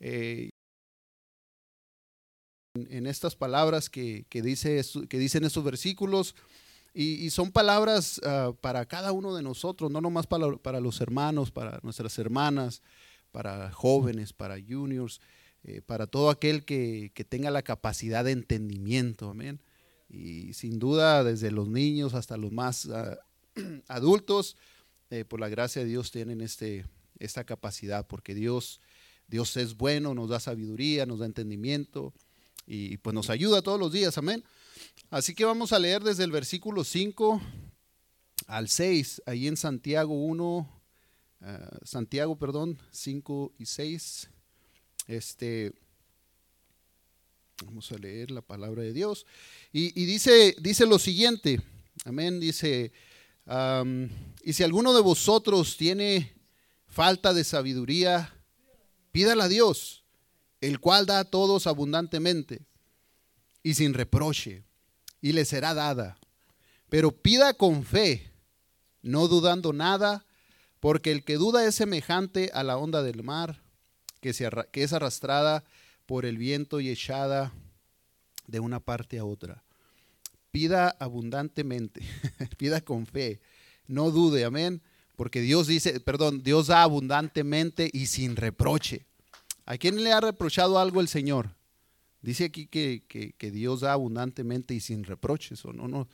eh, en, estas palabras que, dice, que dicen estos versículos. Y, son palabras ah, para cada uno de nosotros, no nomás para, para, los hermanos, para nuestras hermanas, para jóvenes, para juniors, eh, para todo aquel que, tenga la capacidad de entendimiento. Amén. Y sin duda, desde los niños hasta los más ah, adultos, eh, por la gracia de Dios tienen este, esta capacidad, porque Dios, Dios es bueno, nos da sabiduría, nos da entendimiento y pues nos ayuda todos los días, amén. Así que vamos a leer desde el versículo 5 al 6, ahí en Santiago 1, ah, Santiago, perdón, 5 y 6. Este, vamos a leer la palabra de Dios. Y, dice, dice lo siguiente, amén, dice, y si alguno de vosotros tiene falta de sabiduría, pídala a Dios, el cual da a todos abundantemente y sin reproche, y le será dada. Pero pida con fe, no dudando nada, porque el que duda es semejante a la onda del mar, que, que es arrastrada por el viento y echada de una parte a otra. Pida abundantemente, pida con fe, no dude, amén, porque Dios dice, perdón, Dios da abundantemente y sin reproche. ¿A quién le ha reprochado algo el Señor? Dice aquí que, Dios da abundantemente y sin reproches. O no, no,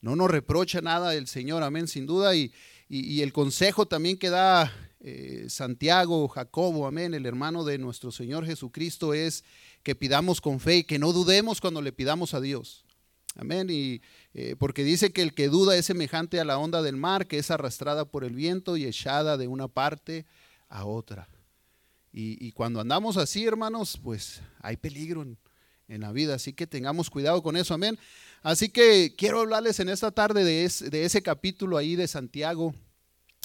no nos reprocha nada el Señor, amén, sin duda. Y, el consejo también que da eh, Santiago, Jacobo, amén, el hermano de nuestro Señor Jesucristo, es que pidamos con fe y que no dudemos cuando le pidamos a Dios. Amén. Y eh, porque dice que el que duda es semejante a la onda del mar, que es arrastrada por el viento y echada de una parte a otra. Y, cuando andamos así, hermanos, pues hay peligro en, la vida, así que tengamos cuidado con eso, amén. Así que quiero hablarles en esta tarde de, ese capítulo ahí de Santiago,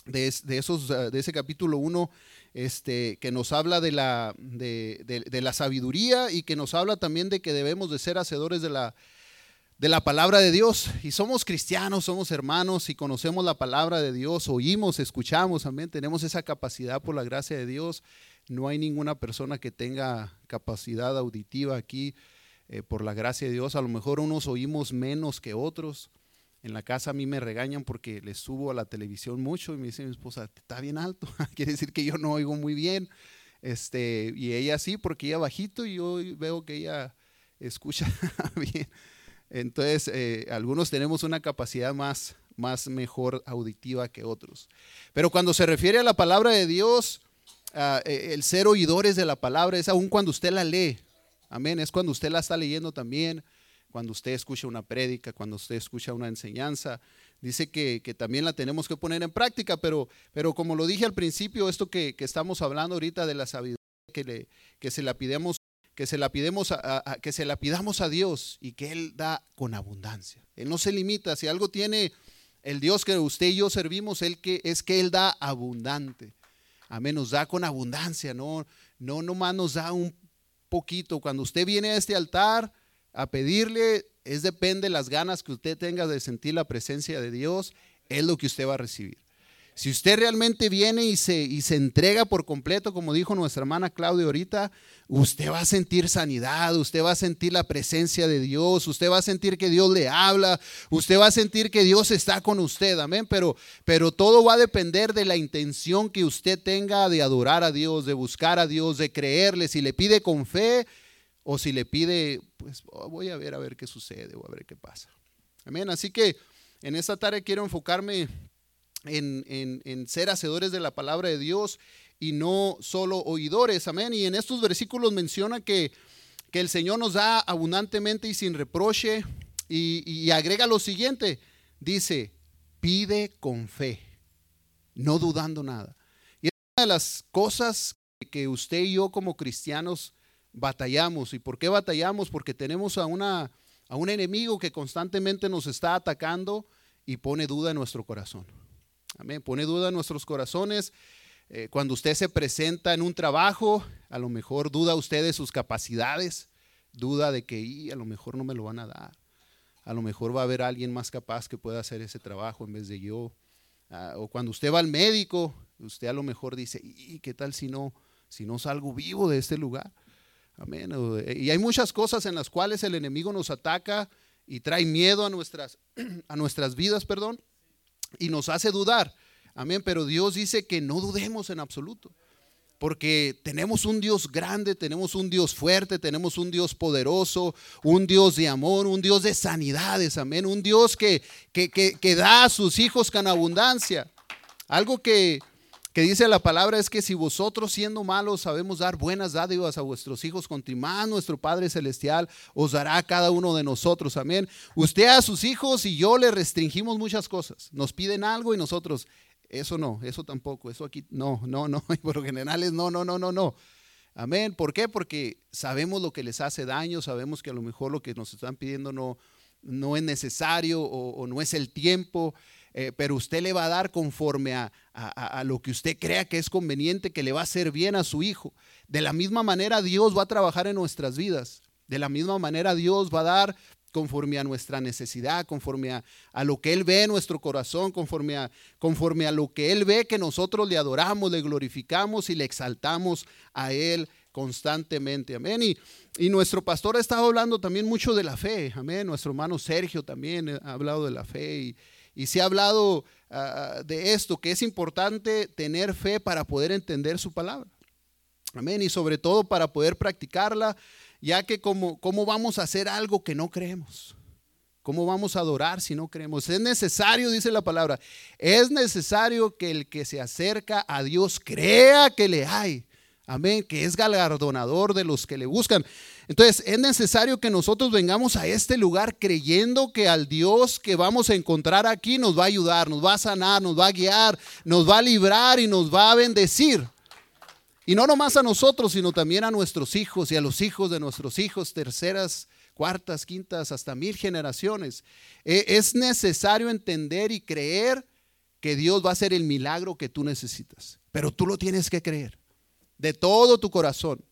de, esos, de ese capítulo 1, este, que nos habla de la, de, la sabiduría y que nos habla también de que debemos de ser hacedores de la, de la palabra de Dios. Y somos cristianos, somos hermanos y conocemos la palabra de Dios, oímos, escuchamos, amén. Tenemos esa capacidad por la gracia de Dios no hay ninguna persona que tenga capacidad auditiva aquí eh, por la gracia de Dios. A lo mejor unos oímos menos que otros. En la casa a mí me regañan porque les subo a la televisión mucho y me dice mi esposa, está bien alto. Quiere decir que yo no oigo muy bien. Este, y ella sí, porque ella bajito y yo veo que ella escucha bien. Entonces, eh, algunos tenemos una capacidad más, más mejor auditiva que otros. Pero cuando se refiere a la palabra de Dios, Ah, eh, el ser oidores de la palabra es aún cuando usted la lee. Amén. Es cuando usted la está leyendo también, cuando usted escucha una prédica, cuando usted escucha una enseñanza. Dice que, también la tenemos que poner en práctica, pero, pero como lo dije al principio, esto que, estamos hablando ahorita de la sabiduría, que, le, que se la pidemos que se la pidemos a, que se la pidamos a Dios y que Él da con abundancia. Él no se limita. Si algo tiene el Dios que usted y yo servimos, él que, es que Él da abundante. Amén, nos da con abundancia, no, no nomás nos da un poquito. Cuando usted viene a este altar a pedirle, es depende de las ganas que usted tenga de sentir la presencia de Dios, es lo que usted va a recibir. Si usted realmente viene y se, y se entrega por completo, como dijo nuestra hermana Claudia ahorita, usted va a sentir sanidad, usted va a sentir la presencia de Dios, usted va a sentir que Dios le habla, usted va a sentir que Dios está con usted, amén. Pero, pero todo va a depender de la intención que usted tenga de adorar a Dios, de buscar a Dios, de creerle, si le pide con fe o si le pide, pues oh, voy a ver a ver qué sucede o a ver qué pasa. Amén. Así que en esta tarde quiero enfocarme en, ser hacedores de la palabra de Dios y no solo oidores. Amén. Y en estos versículos menciona que, el Señor nos da abundantemente y sin reproche. Y, agrega lo siguiente. Dice, pide con fe, no dudando nada. Y es una de las cosas que usted y yo como cristianos batallamos. ¿Y por qué batallamos? Porque tenemos a, una, a un enemigo que constantemente nos está atacando y pone duda en nuestro corazón. Amén. Pone duda en nuestros corazones. Eh, cuando usted se presenta en un trabajo, a lo mejor duda usted de sus capacidades, duda de que a lo mejor no me lo van a dar. A lo mejor va a haber alguien más capaz que pueda hacer ese trabajo en vez de yo. Ah, o cuando usted va al médico, usted a lo mejor dice, ¿y qué tal si no, si no salgo vivo de este lugar. Amén. Y hay muchas cosas en las cuales el enemigo nos ataca y trae miedo a nuestras, a nuestras vidas, perdón, y nos hace dudar. Amén. Pero Dios dice que no dudemos en absoluto porque tenemos un Dios grande, tenemos un Dios fuerte, tenemos un Dios poderoso, un Dios de amor, un Dios de sanidades, amén, un Dios que, que, da a sus hijos con abundancia. Algo que, que dice la palabra es que si vosotros siendo malos sabemos dar buenas dádivas a vuestros hijos, más nuestro Padre Celestial os dará a cada uno de nosotros. Amén. Usted a sus hijos y yo le restringimos muchas cosas. Nos piden algo y nosotros, eso no, eso tampoco, eso aquí, no, no, no, y por lo general es no, no, no, no, no. Amén. ¿Por qué? Porque sabemos lo que les hace daño, sabemos que a lo mejor lo que nos están pidiendo no, no es necesario o, no es el tiempo, eh, pero usted le va a dar conforme a, a, lo que usted crea que es conveniente, que le va a hacer bien a su hijo. De la misma manera Dios va a trabajar en nuestras vidas. De la misma manera Dios va a dar conforme a nuestra necesidad, conforme a, lo que Él ve en nuestro corazón, conforme a, conforme a lo que Él ve que nosotros le adoramos, le glorificamos y le exaltamos a Él constantemente. Amén. Y, y nuestro pastor ha estado hablando también mucho de la fe. Amén. Nuestro hermano Sergio también ha hablado de la fe y se ha hablado ah, de esto, que es importante tener fe para poder entender su palabra. Amén. Y sobre todo para poder practicarla ya que como, ¿cómo vamos a hacer algo que no creemos? ¿Cómo vamos a adorar si no creemos? Es necesario, dice la palabra, es necesario que el que se acerca a Dios crea que le hay. Amén, que es galardonador de los que le buscan. Entonces, es necesario que nosotros vengamos a este lugar creyendo que al Dios que vamos a encontrar aquí nos va a ayudar, nos va a sanar, nos va a guiar, nos va a librar y nos va a bendecir. Y no nomás a nosotros, sino también a nuestros hijos y a los hijos de nuestros hijos, terceras, cuartas, quintas, hasta mil generaciones. E, es necesario entender y creer que Dios va a hacer el milagro que tú necesitas. Pero tú lo tienes que creer de todo tu corazón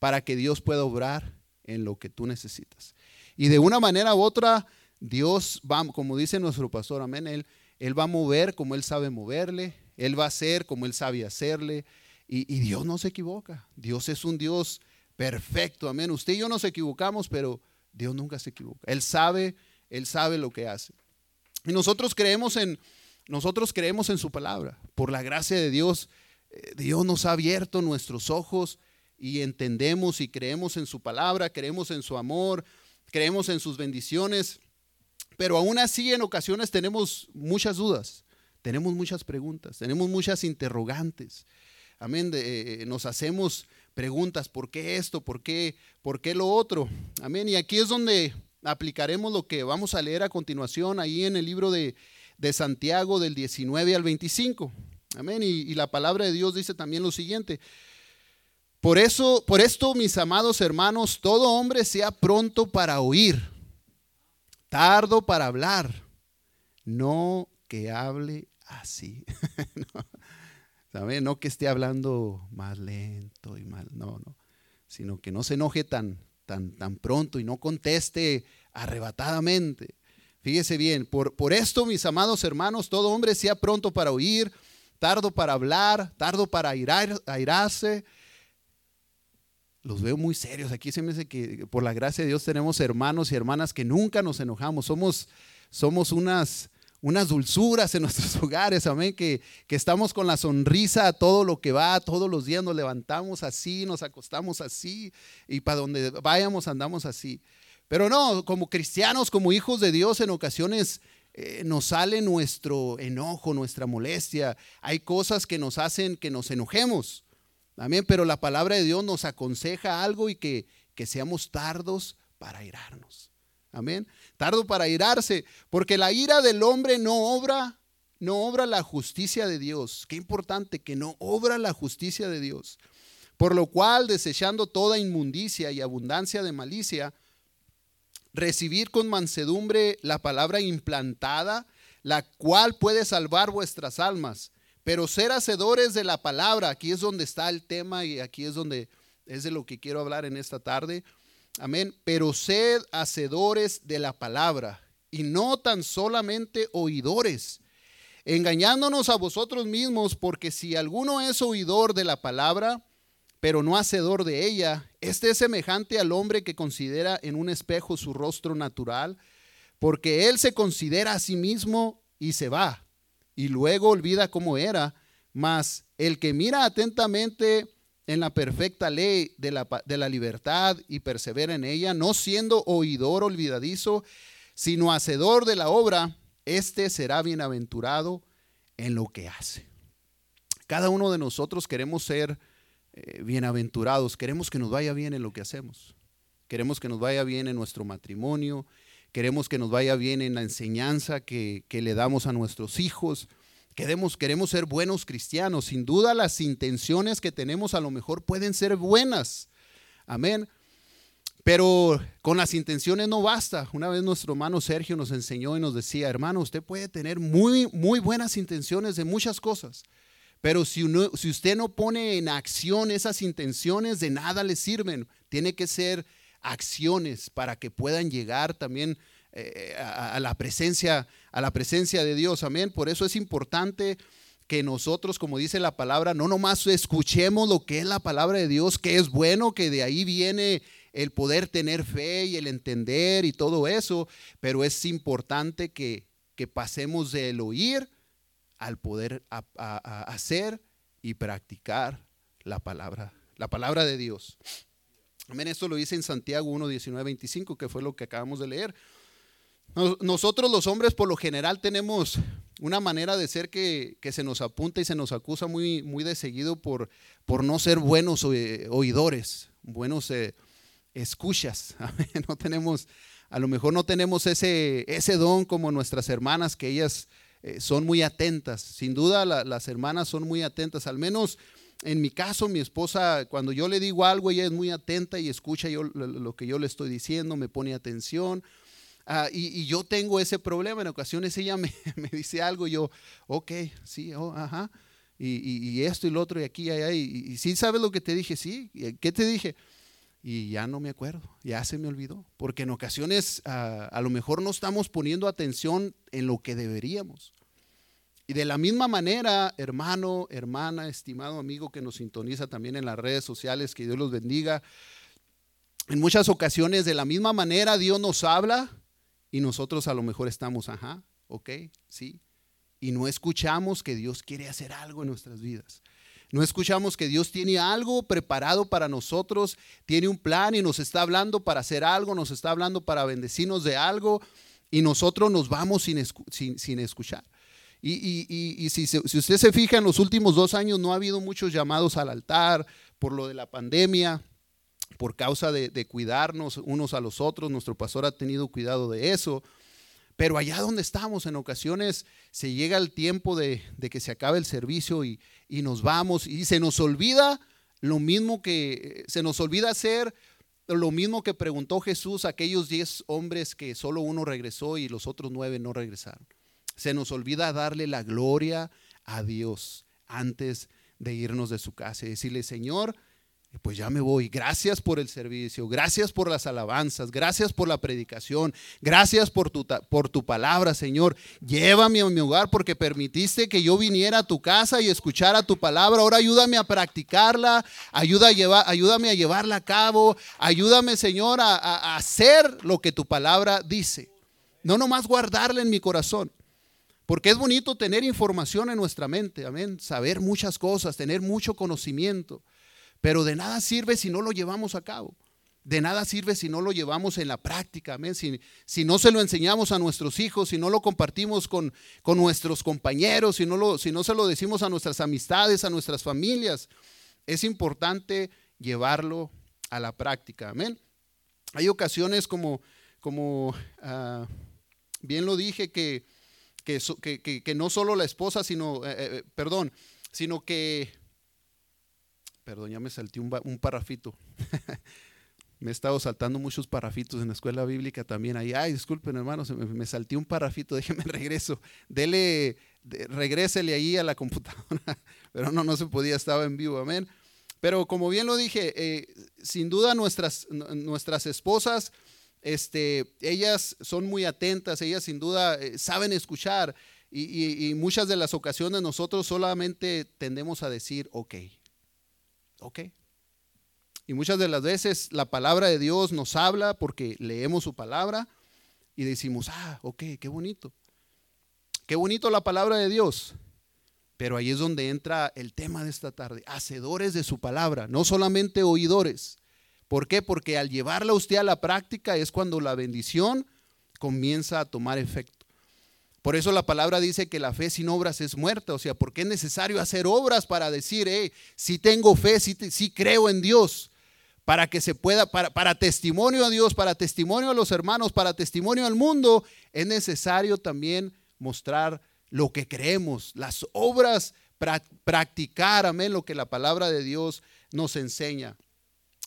para que Dios pueda obrar en lo que tú necesitas. Y de una manera u otra, Dios va, como dice nuestro pastor, amén, Él, él va a mover como Él sabe moverle, Él va a hacer como Él sabe hacerle, y, Dios no se equivoca. Dios es un Dios perfecto. Amén. Usted y yo nos equivocamos, pero Dios nunca se equivoca. Él sabe, Él sabe lo que hace. Y nosotros creemos en, nosotros creemos en su palabra. Por la gracia de Dios, eh, Dios nos ha abierto nuestros ojos y entendemos y creemos en su palabra, creemos en su amor, creemos en sus bendiciones. Pero aún así en ocasiones tenemos muchas dudas, tenemos muchas preguntas, tenemos muchas interrogantes. Amén. Eh, nos hacemos preguntas, ¿por qué esto? ¿Por qué? ¿Por qué lo otro? Amén. Y aquí es donde aplicaremos lo que vamos a leer a continuación, ahí en el libro de, Santiago del 19 al 25. Amén. Y, la palabra de Dios dice también lo siguiente. Por eso, por esto, mis amados hermanos, todo hombre sea pronto para oír, tardo para hablar, no que hable así. No que esté hablando más lento y mal, no, no, sino que no se enoje tan, tan, tan pronto y no conteste arrebatadamente. Fíjese bien, por, por esto, mis amados hermanos, todo hombre sea pronto para oír, tardo para hablar, tardo para airarse. Los veo muy serios. Aquí se me dice que por la gracia de Dios tenemos hermanos y hermanas que nunca nos enojamos. Somos, somos unas, unas dulzuras en nuestros hogares, amén, que, que, estamos con la sonrisa a todo lo que va, todos los días nos levantamos así, nos acostamos así y para donde vayamos andamos así. Pero no, como cristianos, como hijos de Dios, en ocasiones eh, nos sale nuestro enojo, nuestra molestia. Hay cosas que nos hacen que nos enojemos. Amén, pero la palabra de Dios nos aconseja algo y que, que seamos tardos para irarnos. Amén. Tardo para irarse, porque la ira del hombre no obra, no obra la justicia de Dios. Qué importante que no obra la justicia de Dios. Por lo cual, desechando toda inmundicia y abundancia de malicia, recibir con mansedumbre la palabra implantada, la cual puede salvar vuestras almas. Pero ser hacedores de la palabra, aquí es donde está el tema y aquí es donde es de lo que quiero hablar en esta tarde Amén. Pero sed hacedores de la palabra y no tan solamente oidores, engañándonos a vosotros mismos, porque si alguno es oidor de la palabra pero no hacedor de ella, este es semejante al hombre que considera en un espejo su rostro natural, porque él se considera a sí mismo y se va, y luego olvida cómo era, mas el que mira atentamente en la perfecta ley de la, de la libertad y persevera en ella, no siendo oidor olvidadizo, sino hacedor de la obra, éste será bienaventurado en lo que hace. Cada uno de nosotros queremos ser eh, bienaventurados, queremos que nos vaya bien en lo que hacemos, queremos que nos vaya bien en nuestro matrimonio, queremos que nos vaya bien en la enseñanza que, le damos a nuestros hijos, queremos, queremos ser buenos cristianos, sin duda las intenciones que tenemos a lo mejor pueden ser buenas, amén. Pero con las intenciones no basta. Una vez nuestro hermano Sergio nos enseñó y nos decía, hermano, usted puede tener muy, muy buenas intenciones de muchas cosas, pero si, si usted no pone en acción esas intenciones, de nada le sirven. Tiene que ser acciones para que puedan llegar también eh, a, la presencia, a la presencia de Dios. Amén. Por eso es importante que nosotros, como dice la palabra, no nomás escuchemos lo que es la palabra de Dios, que es bueno, que de ahí viene el poder tener fe y el entender y todo eso, pero es importante que, que pasemos del oír al poder hacer y practicar la palabra, la palabra de Dios. Amén, esto lo dice en Santiago 1, 19, 25, que fue lo que acabamos de leer. Nosotros los hombres por lo general tenemos una manera de ser que, se nos apunta y se nos acusa muy, muy de seguido por, por no ser buenos oidores, buenos eh, escuchas. No tenemos, a lo mejor no tenemos ese, ese don como nuestras hermanas que ellas eh, son muy atentas. Sin duda las hermanas son muy atentas, al menos en mi caso, mi esposa, cuando yo le digo algo, ella es muy atenta y escucha yo, lo, que yo le estoy diciendo, me pone atención. Ah, y, yo tengo ese problema. En ocasiones ella me, dice algo y yo, ok, sí, oh, ajá. Y, esto y lo otro y aquí y allá. Y, sí, ¿sabes lo que te dije? Sí. ¿Qué te dije? Y ya no me acuerdo, ya se me olvidó. Porque en ocasiones ah, a lo mejor no estamos poniendo atención en lo que deberíamos. Y de la misma manera, hermano, hermana, estimado amigo que nos sintoniza también en las redes sociales, que Dios los bendiga. En muchas ocasiones, de la misma manera, Dios nos habla y nosotros a lo mejor estamos, ajá, ok, sí. Y no escuchamos que Dios quiere hacer algo en nuestras vidas. No escuchamos que Dios tiene algo preparado para nosotros, tiene un plan y nos está hablando para hacer algo, nos está hablando para bendecirnos de algo y nosotros nos vamos sin, sin escuchar. Y, si, usted se fija, en los últimos dos años no ha habido muchos llamados al altar por lo de la pandemia, por causa de, cuidarnos unos a los otros. Nuestro pastor ha tenido cuidado de eso. Pero allá donde estamos, en ocasiones se llega el tiempo de, que se acabe el servicio y, y, nos vamos y se nos olvida lo mismo que, se nos olvida hacer lo mismo que preguntó Jesús a aquellos diez hombres que solo uno regresó y los otros nueve no regresaron. Se nos olvida darle la gloria a Dios antes de irnos de su casa y decirle, Señor, pues ya me voy. Gracias por el servicio, gracias por las alabanzas, gracias por la predicación, gracias por tu, por tu palabra, Señor. Llévame a mi hogar porque permitiste que yo viniera a tu casa y escuchara tu palabra. Ahora ayúdame a practicarla, a llevar, ayúdame a llevarla a cabo, ayúdame, Señor, a, a hacer lo que tu palabra dice. No nomás guardarla en mi corazón. Porque es bonito tener información en nuestra mente, amén, saber muchas cosas, tener mucho conocimiento, pero de nada sirve si no lo llevamos a cabo. De nada sirve si no lo llevamos en la práctica, amén. Si, no se lo enseñamos a nuestros hijos, si no lo compartimos con, con nuestros compañeros, si no, lo, si no se lo decimos a nuestras amistades, a nuestras familias. Es importante llevarlo a la práctica, amén. Hay ocasiones como, como uh, bien lo dije, que que, no solo la esposa, sino, eh, eh, perdón, sino que, perdón, ya me salté un, un parrafito. me he estado saltando muchos parrafitos en la escuela bíblica también. Ahí, ay, disculpen hermanos, me, me salté un parrafito, déjenme regreso. Dele, regrésele ahí a la computadora. Pero no, no se podía, estaba en vivo, amén. Pero como bien lo dije, eh, sin duda nuestras, nuestras esposas este, ellas son muy atentas, ellas sin duda eh, saben escuchar y, muchas de las ocasiones nosotros solamente tendemos a decir, ok, ok, Y muchas de las veces la palabra de Dios nos habla porque leemos su palabra y decimos, ah, ok, qué bonito. Qué bonito la palabra de Dios. Pero ahí es donde entra el tema de esta tarde, hacedores de su palabra, no solamente oidores. ¿Por qué? Porque al llevarla usted a la práctica es cuando la bendición comienza a tomar efecto. Por eso la palabra dice que la fe sin obras es muerta. O sea, porque es necesario hacer obras para decir, hey, si tengo fe, si, creo en Dios, para que se pueda, para, para testimonio a Dios, para testimonio a los hermanos, para testimonio al mundo, es necesario también mostrar lo que creemos, las obras, practicar, amén, lo que la palabra de Dios nos enseña.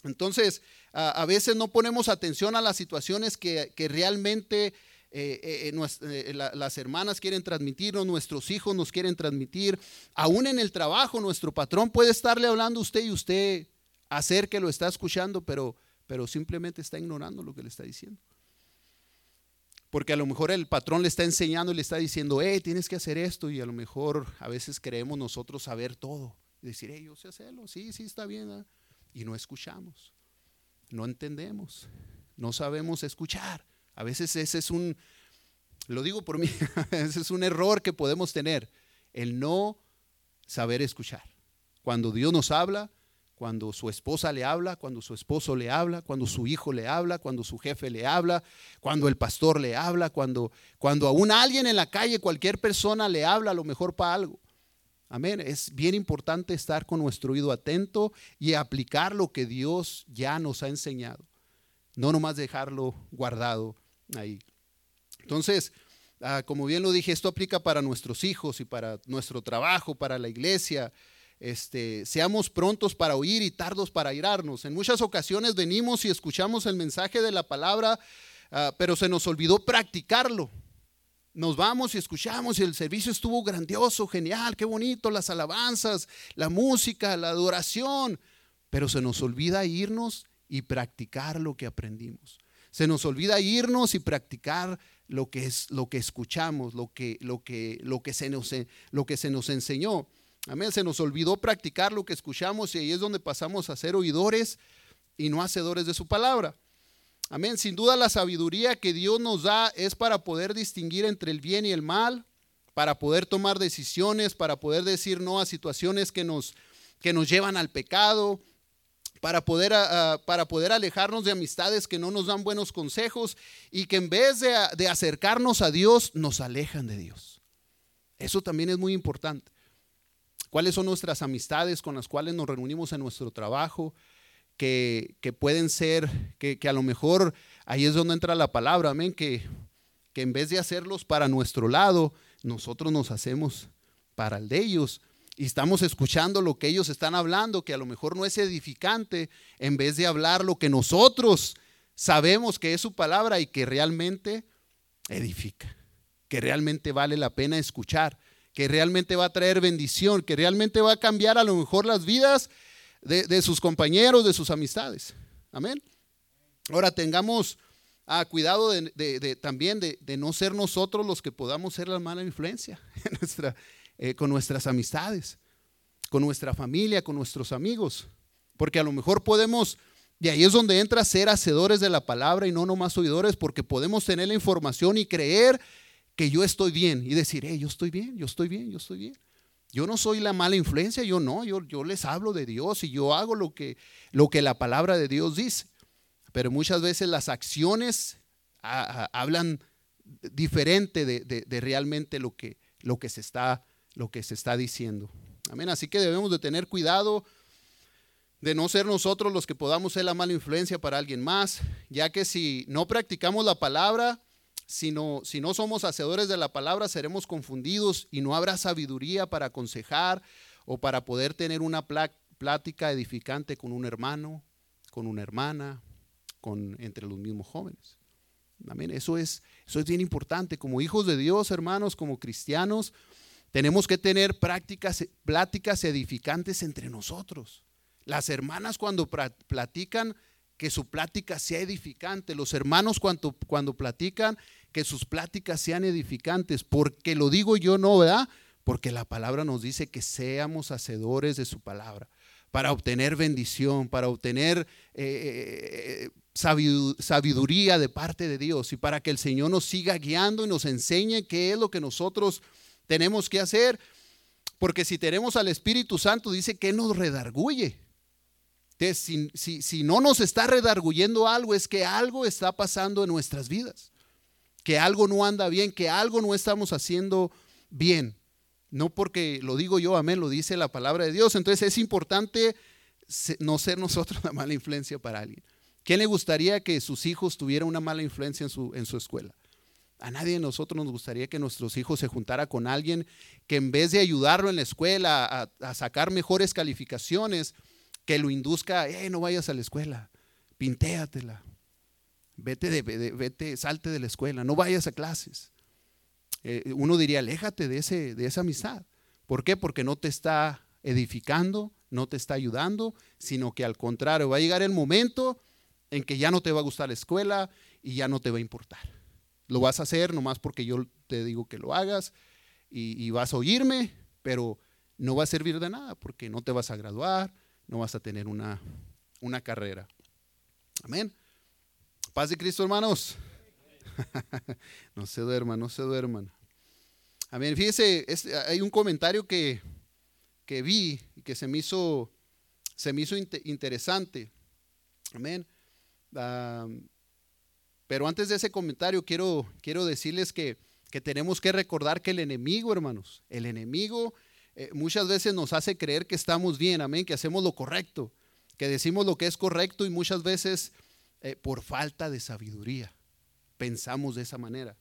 Entonces, a, veces no ponemos atención a las situaciones que, realmente eh, eh, eh, las hermanas quieren transmitirnos, nuestros hijos nos quieren transmitir. Aún en el trabajo, nuestro patrón puede estarle hablando a usted y usted hacer que lo está escuchando, pero, pero simplemente está ignorando lo que le está diciendo. Porque a lo mejor el patrón le está enseñando y le está diciendo, hey, tienes que hacer esto. Y a lo mejor a veces creemos nosotros saber todo. Decir, hey, yo sé hacerlo. Sí, sí, está bien. Y no escuchamos no entendemos, no sabemos escuchar. A veces ese es un, lo digo por mí, ese es un error que podemos tener, el no saber escuchar. Cuando Dios nos habla, cuando su esposa le habla, cuando su esposo le habla, cuando su hijo le habla, cuando su jefe le habla, cuando el pastor le habla, cuando, cuando aún alguien en la calle, cualquier persona le habla, a lo mejor para algo. Amén. Es bien importante estar con nuestro oído atento y aplicar lo que Dios ya nos ha enseñado. No nomás dejarlo guardado ahí. Entonces, ah, como bien lo dije, esto aplica para nuestros hijos y para nuestro trabajo, para la iglesia. Este, seamos prontos para oír y tardos para irarnos. En muchas ocasiones venimos y escuchamos el mensaje de la palabra, ah, pero se nos olvidó practicarlo nos vamos y escuchamos y el servicio estuvo grandioso, genial, qué bonito, las alabanzas, la música, la adoración, pero se nos olvida irnos y practicar lo que aprendimos. Se nos olvida irnos y practicar lo que es lo que escuchamos, lo que lo que lo que se nos lo que se nos enseñó. Amén, se nos olvidó practicar lo que escuchamos y ahí es donde pasamos a ser oidores y no hacedores de su palabra. Amén. Sin duda la sabiduría que Dios nos da es para poder distinguir entre el bien y el mal, para poder tomar decisiones, para poder decir no a situaciones que nos, que nos llevan al pecado, para poder, para poder alejarnos de amistades que no nos dan buenos consejos y que en vez de, de acercarnos a Dios, nos alejan de Dios. Eso también es muy importante. ¿Cuáles son nuestras amistades con las cuales nos reunimos en nuestro trabajo? Que, pueden ser, que, a lo mejor ahí es donde entra la palabra, amén, que, que en vez de hacerlos para nuestro lado, nosotros nos hacemos para el de ellos. Y estamos escuchando lo que ellos están hablando, que a lo mejor no es edificante, en vez de hablar lo que nosotros sabemos que es su palabra y que realmente edifica, que realmente vale la pena escuchar, que realmente va a traer bendición, que realmente va a cambiar a lo mejor las vidas de, sus compañeros, de sus amistades. Amén. Ahora tengamos ah, cuidado de, también de, no ser nosotros los que podamos ser la mala influencia eh, con nuestras amistades, con nuestra familia, con nuestros amigos. Porque a lo mejor podemos, y ahí es donde entra ser hacedores de la palabra y no nomás oidores, porque podemos tener la información y creer que yo estoy bien y decir, hey, yo estoy bien, yo estoy bien, yo estoy bien. Yo no soy la mala influencia, yo no, yo, les hablo de Dios y yo hago lo que, lo que la palabra de Dios dice. Pero muchas veces las acciones hablan diferente de, realmente lo que, lo, que se está, lo que se está diciendo. Amén. Así que debemos de tener cuidado de no ser nosotros los que podamos ser la mala influencia para alguien más, ya que si no practicamos la palabra, si no, si no somos hacedores de la palabra, seremos confundidos y no habrá sabiduría para aconsejar o para poder tener una plática edificante con un hermano, con una hermana, con, entre los mismos jóvenes. Amén. Eso es, eso es bien importante. Como hijos de Dios, hermanos, como cristianos, tenemos que tener prácticas, pláticas edificantes entre nosotros. Las hermanas cuando platican que su plática sea edificante. Los hermanos cuando, cuando platican, que sus pláticas sean edificantes. Porque lo digo yo no, ¿verdad? Porque la palabra nos dice que seamos hacedores de su palabra. para obtener bendición, para obtener eh, sabiduría de parte de Dios y para que el Señor nos siga guiando y nos enseñe qué es lo que nosotros tenemos que hacer. Porque si tenemos al Espíritu Santo, dice que nos redarguye. Si, si, no nos está redarguyendo algo, es que algo está pasando en nuestras vidas. Que algo no anda bien, que algo no estamos haciendo bien. No porque lo digo yo, amén, lo dice la palabra de Dios. Entonces es importante no ser nosotros una mala influencia para alguien. ¿Quién le gustaría que sus hijos tuvieran una mala influencia en su, en su escuela? A nadie de nosotros nos gustaría que nuestros hijos se juntara con alguien que en vez de ayudarlo en la escuela a, sacar mejores calificaciones, que lo induzca, eh, no vayas a la escuela, pintéatela, vete, de, vete, salte de la escuela, no vayas a clases. Eh, uno diría, aléjate de, ese, de esa amistad. ¿Por qué? Porque no te está edificando, no te está ayudando, sino que al contrario, va a llegar el momento en que ya no te va a gustar la escuela y ya no te va a importar. Lo vas a hacer nomás porque yo te digo que lo hagas y, vas a oírme, pero no va a servir de nada porque no te vas a graduar, no vas a tener una, una carrera. Amén. Paz de Cristo, hermanos. no se duerman, no se duerman. Amén. Fíjese, hay un comentario que, que vi y que se me hizo, se me hizo interesante. Amén pero antes de ese comentario, quiero, quiero decirles que, tenemos que recordar que el enemigo, hermanos, el enemigo eh, muchas veces nos hace creer que estamos bien, amén, que hacemos lo correcto, que decimos lo que es correcto y muchas veces eh, por falta de sabiduría pensamos de esa manera.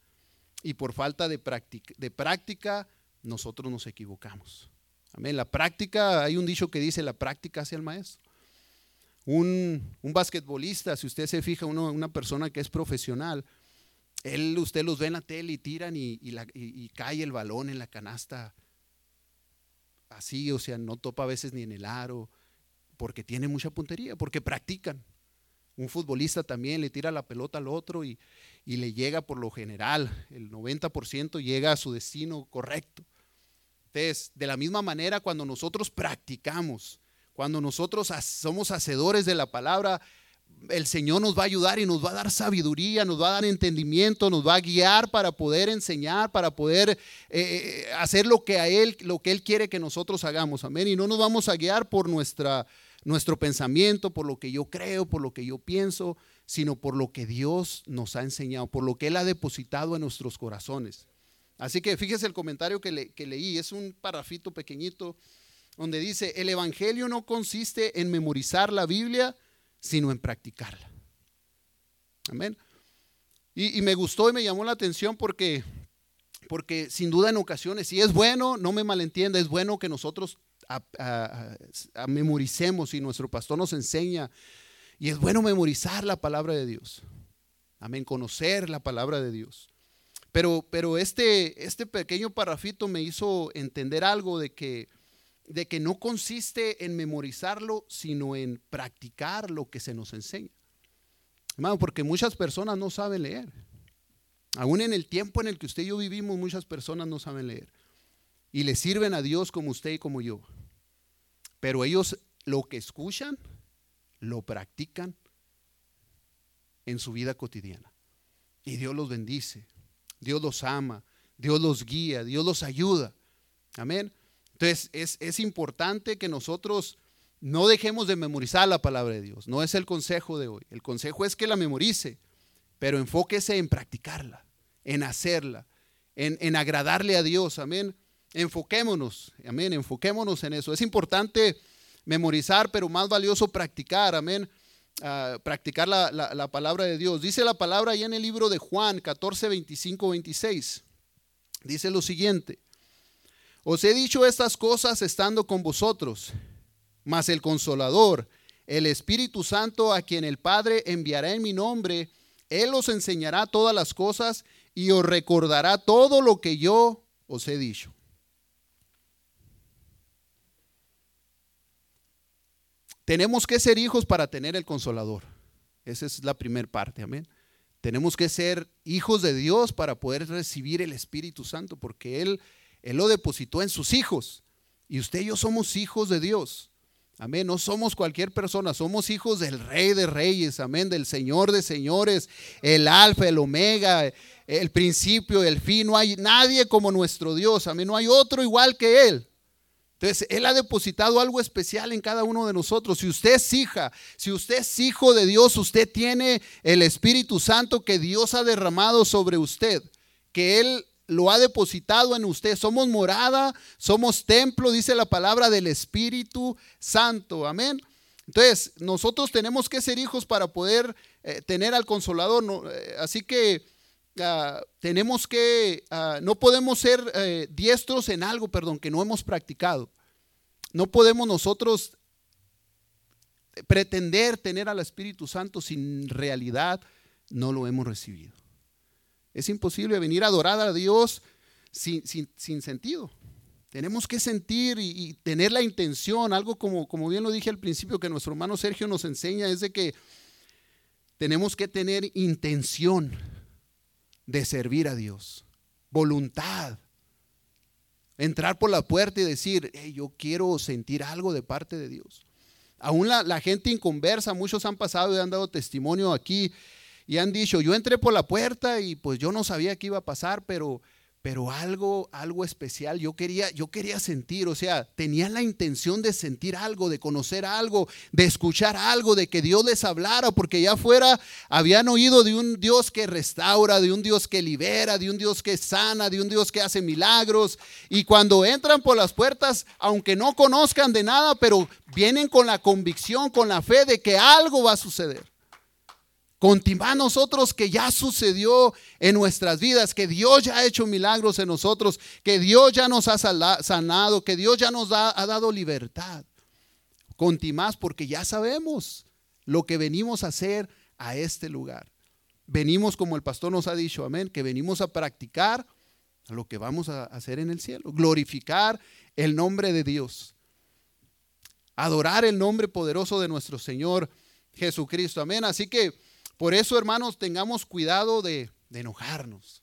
Y por falta de práctica, nosotros nos equivocamos. Amén. La práctica, hay un dicho que dice, la práctica hacia el maestro. Un, basquetbolista, si usted se fija, una persona que es profesional, él, usted los ve en la tele y tiran y, y, cae el balón en la canasta así, o sea, no topa a veces ni en el aro, porque tiene mucha puntería, porque practican. Un futbolista también le tira la pelota al otro y, y le llega por lo general, el 90% llega a su destino correcto. Entonces, de la misma manera, cuando nosotros practicamos, cuando nosotros somos hacedores de la palabra, el Señor nos va a ayudar y nos va a dar sabiduría, nos va a dar entendimiento, nos va a guiar para poder enseñar, para poder eh, eh, hacer lo que a Él, lo que Él quiere que nosotros hagamos. Amén. Y no nos vamos a guiar por nuestra, nuestro pensamiento, por lo que yo creo, por lo que yo pienso, sino por lo que Dios nos ha enseñado, por lo que Él ha depositado en nuestros corazones. Así que fíjese el comentario que, que leí, es un parrafito pequeñito donde dice, el Evangelio no consiste en memorizar la Biblia, sino en practicarla. Amén. Y, me gustó y me llamó la atención porque, porque sin duda en ocasiones, si es bueno, no me malentienda, es bueno que nosotros memoricemos y nuestro pastor nos enseña. Y es bueno memorizar la palabra de Dios. Amén, conocer la palabra de Dios. Pero, pero este, este pequeño parrafito me hizo entender algo de que de que no consiste en memorizarlo, sino en practicar lo que se nos enseña. Hermano, porque muchas personas no saben leer. Aún en el tiempo en el que usted y yo vivimos, muchas personas no saben leer. Y le sirven a Dios como usted y como yo. Pero ellos lo que escuchan, lo practican en su vida cotidiana. Y Dios los bendice, Dios los ama, Dios los guía, Dios los ayuda. Amén. Entonces es, importante que nosotros no dejemos de memorizar la palabra de Dios. No es el consejo de hoy. El consejo es que la memorice, pero enfóquese en practicarla, en hacerla, en, agradarle a Dios. Amén. Enfoquémonos, amén, enfoquémonos en eso. Es importante memorizar, pero más valioso practicar, amén. Ah, practicar la, la, palabra de Dios. Dice la palabra ahí en el libro de Juan 14, 25, 26. Dice lo siguiente. Os he dicho estas cosas estando con vosotros, mas el consolador, el Espíritu Santo, a quien el Padre enviará en mi nombre, Él os enseñará todas las cosas y os recordará todo lo que yo os he dicho. Tenemos que ser hijos para tener el consolador. Esa es la primera parte, amén. Tenemos que ser hijos de Dios para poder recibir el Espíritu Santo, porque Él él lo depositó en sus hijos. Y usted y yo somos hijos de Dios. Amén. No somos cualquier persona, somos hijos del Rey de Reyes, amén, del Señor de Señores, el Alfa, el Omega, el principio, el fin. No hay nadie como nuestro Dios, amén. No hay otro igual que Él. Entonces, Él ha depositado algo especial en cada uno de nosotros. Si usted es hija, si usted es hijo de Dios, usted tiene el Espíritu Santo que Dios ha derramado sobre usted, que Él lo ha depositado en usted. Somos morada, somos templo, dice la palabra del Espíritu Santo. Amén. Entonces, nosotros tenemos que ser hijos para poder eh, tener al consolador. Eh, así que ah, tenemos que, ah, no podemos ser eh, diestros en algo, perdón, que no hemos practicado. No podemos nosotros pretender tener al Espíritu Santo sin realidad no lo hemos recibido. Es imposible venir a adorar a Dios sin, sentido. Tenemos que sentir y, tener la intención, algo como, como bien lo dije al principio que nuestro hermano Sergio nos enseña, es de que tenemos que tener intención de servir a Dios, voluntad. Entrar por la puerta y decir, yo quiero sentir algo de parte de Dios. Aún la, la gente inconversa, muchos han pasado y han dado testimonio aquí y han dicho, yo entré por la puerta y pues yo no sabía qué iba a pasar, pero, pero algo, algo especial yo quería, yo quería sentir, o sea, tenía la intención de sentir algo, de conocer algo, de escuchar algo, de que Dios les hablara, porque ya fuera habían oído de un Dios que restaura, de un Dios que libera, de un Dios que sana, de un Dios que hace milagros. Y cuando entran por las puertas, aunque no conozcan de nada, pero vienen con la convicción, con la fe de que algo va a suceder. Continúa nosotros que ya sucedió en nuestras vidas, que Dios ya ha hecho milagros en nosotros, que Dios ya nos ha sanado, que Dios ya nos ha dado libertad. Contimás porque ya sabemos lo que venimos a hacer a este lugar. Venimos, como el pastor nos ha dicho, amén, que venimos a practicar lo que vamos a hacer en el cielo, glorificar el nombre de Dios, adorar el nombre poderoso de nuestro Señor Jesucristo, amén. Así que por eso, hermanos, tengamos cuidado de, enojarnos,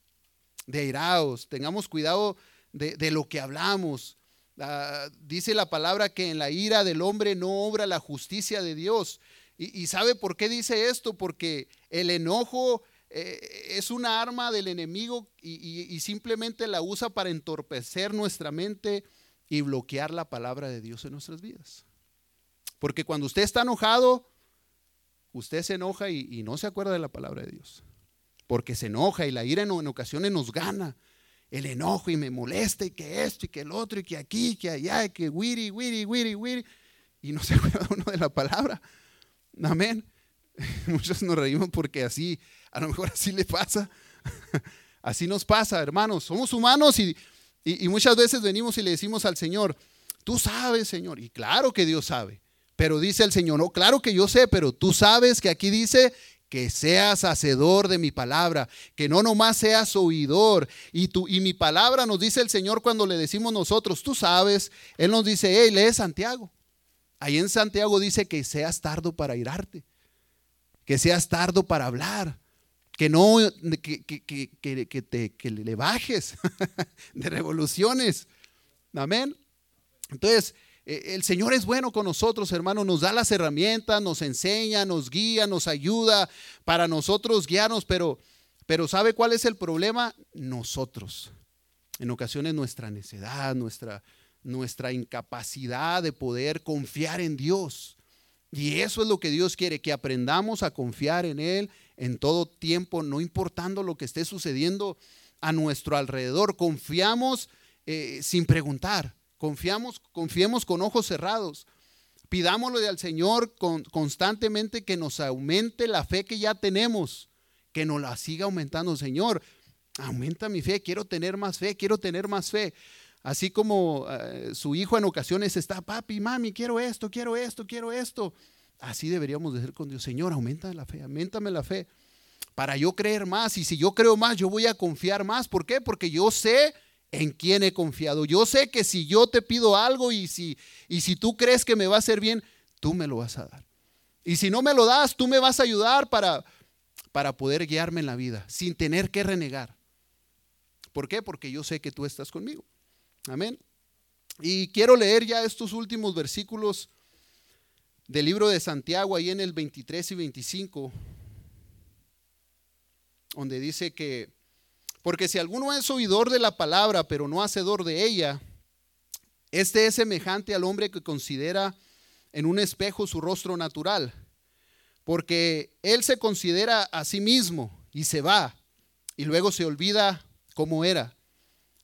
de iraos, tengamos cuidado de, lo que hablamos. Ah, dice la palabra que en la ira del hombre no obra la justicia de Dios. Y, sabe por qué dice esto? Porque el enojo eh, es una arma del enemigo y simplemente la usa para entorpecer nuestra mente y bloquear la palabra de Dios en nuestras vidas. Porque cuando usted está enojado, usted se enoja y, no se acuerda de la palabra de Dios. Porque se enoja y la ira en, ocasiones nos gana. El enojo y me molesta y que esto y que el otro y que aquí y que allá y que wiri, wiri, wiri, wiri. Y no se acuerda uno de la palabra. Amén. Muchos nos reímos porque así, a lo mejor así le pasa. Así nos pasa, hermanos. Somos humanos y, muchas veces venimos y le decimos al Señor, tú sabes, Señor. Y claro que Dios sabe. Pero dice el Señor, no, claro que yo sé, pero tú sabes que aquí dice que seas hacedor de mi palabra, que no nomás seas oidor. Y, tú, y mi palabra nos dice el Señor cuando le decimos nosotros, tú sabes, Él nos dice, hey, lee Santiago. Ahí en Santiago dice que seas tardo para irarte, que seas tardo para hablar, que no, que, que, que, que te, le bajes de revoluciones. Amén. Entonces, el Señor es bueno con nosotros, hermano, nos da las herramientas, nos enseña, nos guía, nos ayuda para nosotros guiarnos, pero, pero ¿sabe cuál es el problema? Nosotros. En ocasiones nuestra necedad, nuestra, nuestra incapacidad de poder confiar en Dios. Y eso es lo que Dios quiere, que aprendamos a confiar en Él en todo tiempo, no importando lo que esté sucediendo a nuestro alrededor. Confiamos eh, sin preguntar. Confiamos, confiemos con ojos cerrados. Pidámosle al Señor constantemente que nos aumente la fe que ya tenemos, que nos la siga aumentando, Señor. Aumenta mi fe, quiero tener más fe, quiero tener más fe. Así como eh, su hijo en ocasiones está, papi, mami, quiero esto, quiero esto, quiero esto. Así deberíamos de ser con Dios. Señor, aumenta la fe, aumentame la fe para yo creer más. Y si yo creo más, yo voy a confiar más. ¿Por qué? Porque yo sé en quién he confiado. Yo sé que si yo te pido algo y si, y si tú crees que me va a hacer bien, tú me lo vas a dar. Y si no me lo das, tú me vas a ayudar para, para poder guiarme en la vida, sin tener que renegar. ¿Por qué? Porque yo sé que tú estás conmigo. Amén. Y quiero leer ya estos últimos versículos del libro de Santiago, ahí en el 23 y 25, donde dice que, porque si alguno es oidor de la palabra, pero no hacedor de ella, este es semejante al hombre que considera en un espejo su rostro natural, porque él se considera a sí mismo y se va, y luego se olvida cómo era.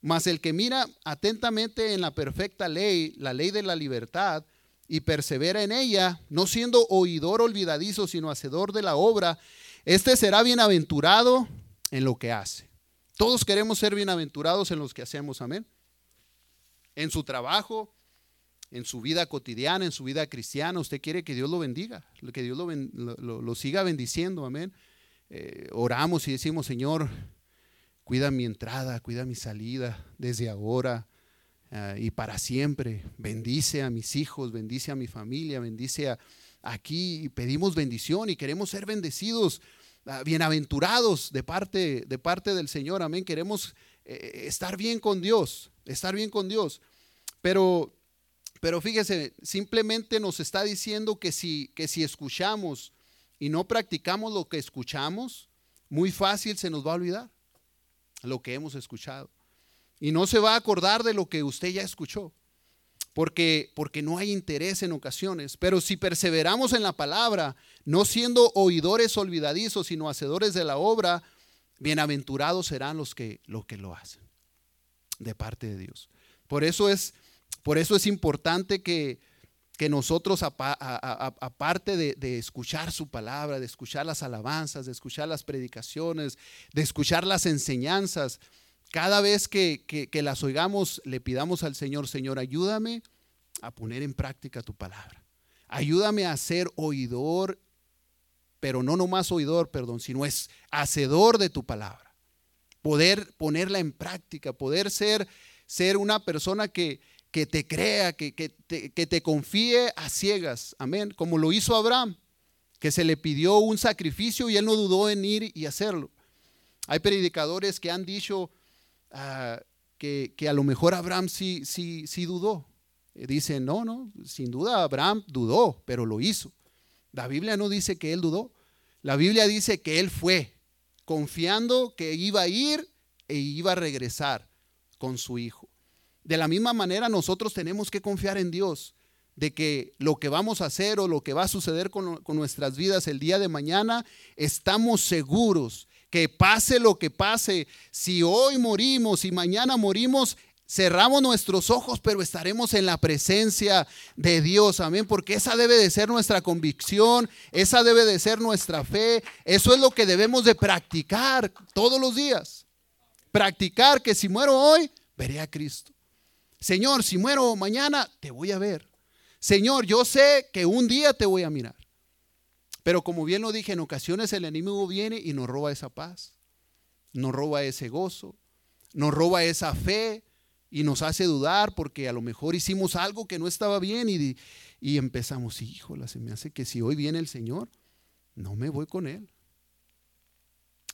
Mas el que mira atentamente en la perfecta ley, la ley de la libertad, y persevera en ella, no siendo oidor olvidadizo, sino hacedor de la obra, este será bienaventurado en lo que hace. Todos queremos ser bienaventurados en los que hacemos, amén. En su trabajo, en su vida cotidiana, en su vida cristiana, usted quiere que Dios lo bendiga, que Dios lo, siga bendiciendo, amén. Eh, oramos y decimos, Señor, cuida mi entrada, cuida mi salida desde ahora ah, y para siempre. Bendice a mis hijos, bendice a mi familia, bendice a aquí y pedimos bendición y queremos ser bendecidos, bienaventurados de parte, de parte del Señor. Amén. Queremos eh, estar bien con Dios, estar bien con Dios. Pero, pero fíjese, simplemente nos está diciendo que si, que si escuchamos y no practicamos lo que escuchamos, muy fácil se nos va a olvidar lo que hemos escuchado. Y no se va a acordar de lo que usted ya escuchó, porque, porque no hay interés en ocasiones. Pero si perseveramos en la palabra, no siendo oidores olvidadizos, sino hacedores de la obra, bienaventurados serán los que, los que lo hacen, de parte de Dios. Por eso es, por eso es importante que, que nosotros, aparte de, escuchar su palabra, de escuchar las alabanzas, de escuchar las predicaciones, de escuchar las enseñanzas, cada vez que, que, las oigamos, le pidamos al Señor, Señor, ayúdame a poner en práctica tu palabra. Ayúdame a ser oidor, pero no nomás oidor, perdón, sino es hacedor de tu palabra. Poder ponerla en práctica, poder ser, ser una persona que, que te crea, que, te, que te confíe a ciegas. Amén. Como lo hizo Abraham, que se le pidió un sacrificio y él no dudó en ir y hacerlo. Hay predicadores que han dicho ah, que, a lo mejor Abraham sí, sí, sí dudó. Dicen, no, no, sin duda Abraham dudó, pero lo hizo. La Biblia no dice que él dudó. La Biblia dice que él fue, confiando que iba a ir e iba a regresar con su hijo. De la misma manera nosotros tenemos que confiar en Dios, de que lo que vamos a hacer o lo que va a suceder con, nuestras vidas el día de mañana, estamos seguros que pase lo que pase, si hoy morimos y mañana morimos, cerramos nuestros ojos, pero estaremos en la presencia de Dios, amén, porque esa debe de ser nuestra convicción, esa debe de ser nuestra fe, eso es lo que debemos de practicar todos los días. Practicar que si muero hoy, veré a Cristo. Señor, si muero mañana, te voy a ver. Señor, yo sé que un día te voy a mirar. Pero como bien lo dije, en ocasiones el enemigo viene y nos roba esa paz, nos roba ese gozo, nos roba esa fe y nos hace dudar porque a lo mejor hicimos algo que no estaba bien y, y empezamos, híjola, se me hace que si hoy viene el Señor, no me voy con Él.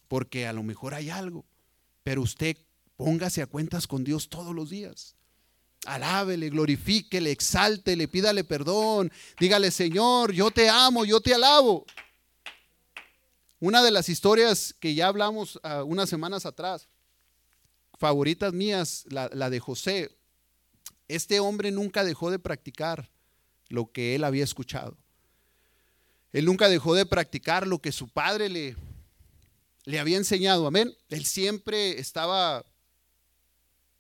Porque a lo mejor hay algo, pero usted póngase a cuentas con Dios todos los días. Alábele, glorifíquele, exáltele, pídale perdón. Dígale, Señor, yo te amo, yo te alabo. Una de las historias que ya hablamos ah, unas semanas atrás, favoritas mías, la, de José. Este hombre nunca dejó de practicar lo que él había escuchado. Él nunca dejó de practicar lo que su padre le había enseñado. Amén. Él siempre estaba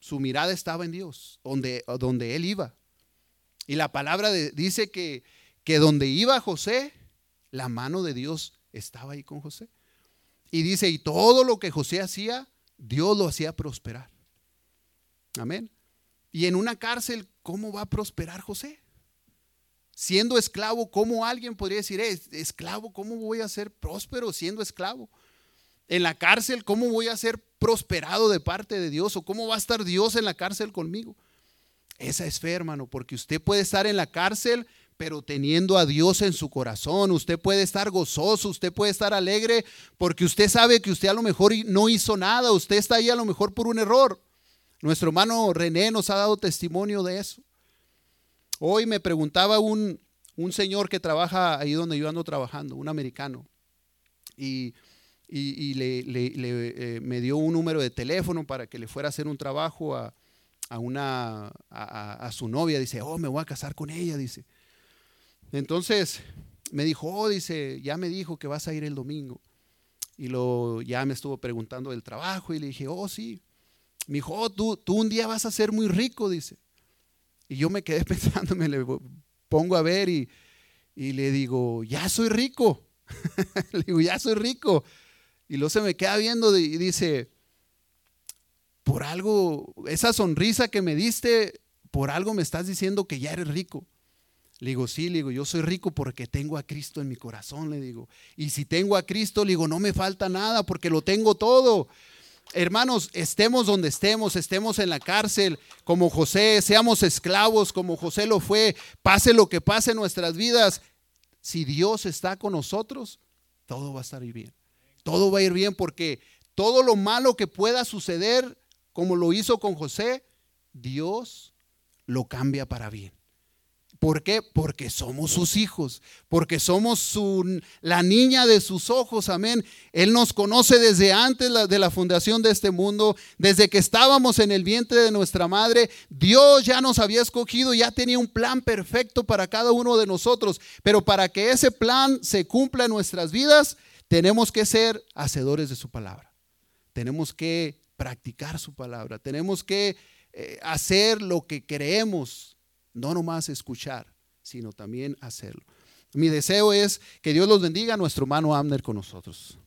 su mirada estaba en Dios, donde, donde él iba. Y la palabra dice que, que donde iba José, la mano de Dios estaba ahí con José. Y dice, y todo lo que José hacía, Dios lo hacía prosperar. Amén. Y en una cárcel, ¿cómo va a prosperar José? Siendo esclavo, ¿cómo alguien podría decir, eh, esclavo, ¿cómo voy a ser próspero siendo esclavo? En la cárcel, ¿cómo voy a ser prosperado de parte de Dios o cómo va a estar Dios en la cárcel conmigo. Esa es fe, hermano, porque usted puede estar en la cárcel, pero teniendo a Dios en su corazón. Usted puede estar gozoso, usted puede estar alegre, porque usted sabe que usted a lo mejor no hizo nada, usted está ahí a lo mejor por un error. Nuestro hermano René nos ha dado testimonio de eso. Hoy me preguntaba un, un señor que trabaja ahí donde yo ando trabajando, un americano. Y, y, le, eh, me dio un número de teléfono para que le fuera a hacer un trabajo a, a una, a, su novia. Dice, oh, me voy a casar con ella, dice. Entonces me dijo, oh, dice, ya me dijo que vas a ir el domingo. Y lo, ya me estuvo preguntando del trabajo y le dije, oh, sí. Me dijo, oh, tú, tú un día vas a ser muy rico, dice. Y yo me quedé pensando, me le pongo a ver y, y le digo, ya soy rico. le digo, ya soy rico. Y luego se me queda viendo y dice, por algo, esa sonrisa que me diste, por algo me estás diciendo que ya eres rico. Le digo, sí, le digo, yo soy rico porque tengo a Cristo en mi corazón, le digo. Y si tengo a Cristo, le digo, no me falta nada porque lo tengo todo. Hermanos, estemos donde estemos, estemos en la cárcel como José, seamos esclavos como José lo fue, pase lo que pase en nuestras vidas. Si Dios está con nosotros, todo va a estar bien todo va a ir bien porque todo lo malo que pueda suceder, como lo hizo con José, Dios lo cambia para bien. ¿Por qué? Porque somos sus hijos, porque somos su, la niña de sus ojos, amén. Él nos conoce desde antes de la fundación de este mundo, desde que estábamos en el vientre de nuestra madre. Dios ya nos había escogido, ya tenía un plan perfecto para cada uno de nosotros, pero para que ese plan se cumpla en nuestras vidas, tenemos que ser hacedores de su palabra. Tenemos que practicar su palabra. Tenemos que eh, hacer lo que creemos, no nomás escuchar, sino también hacerlo. Mi deseo es que Dios los bendiga, nuestro hermano Amner con nosotros.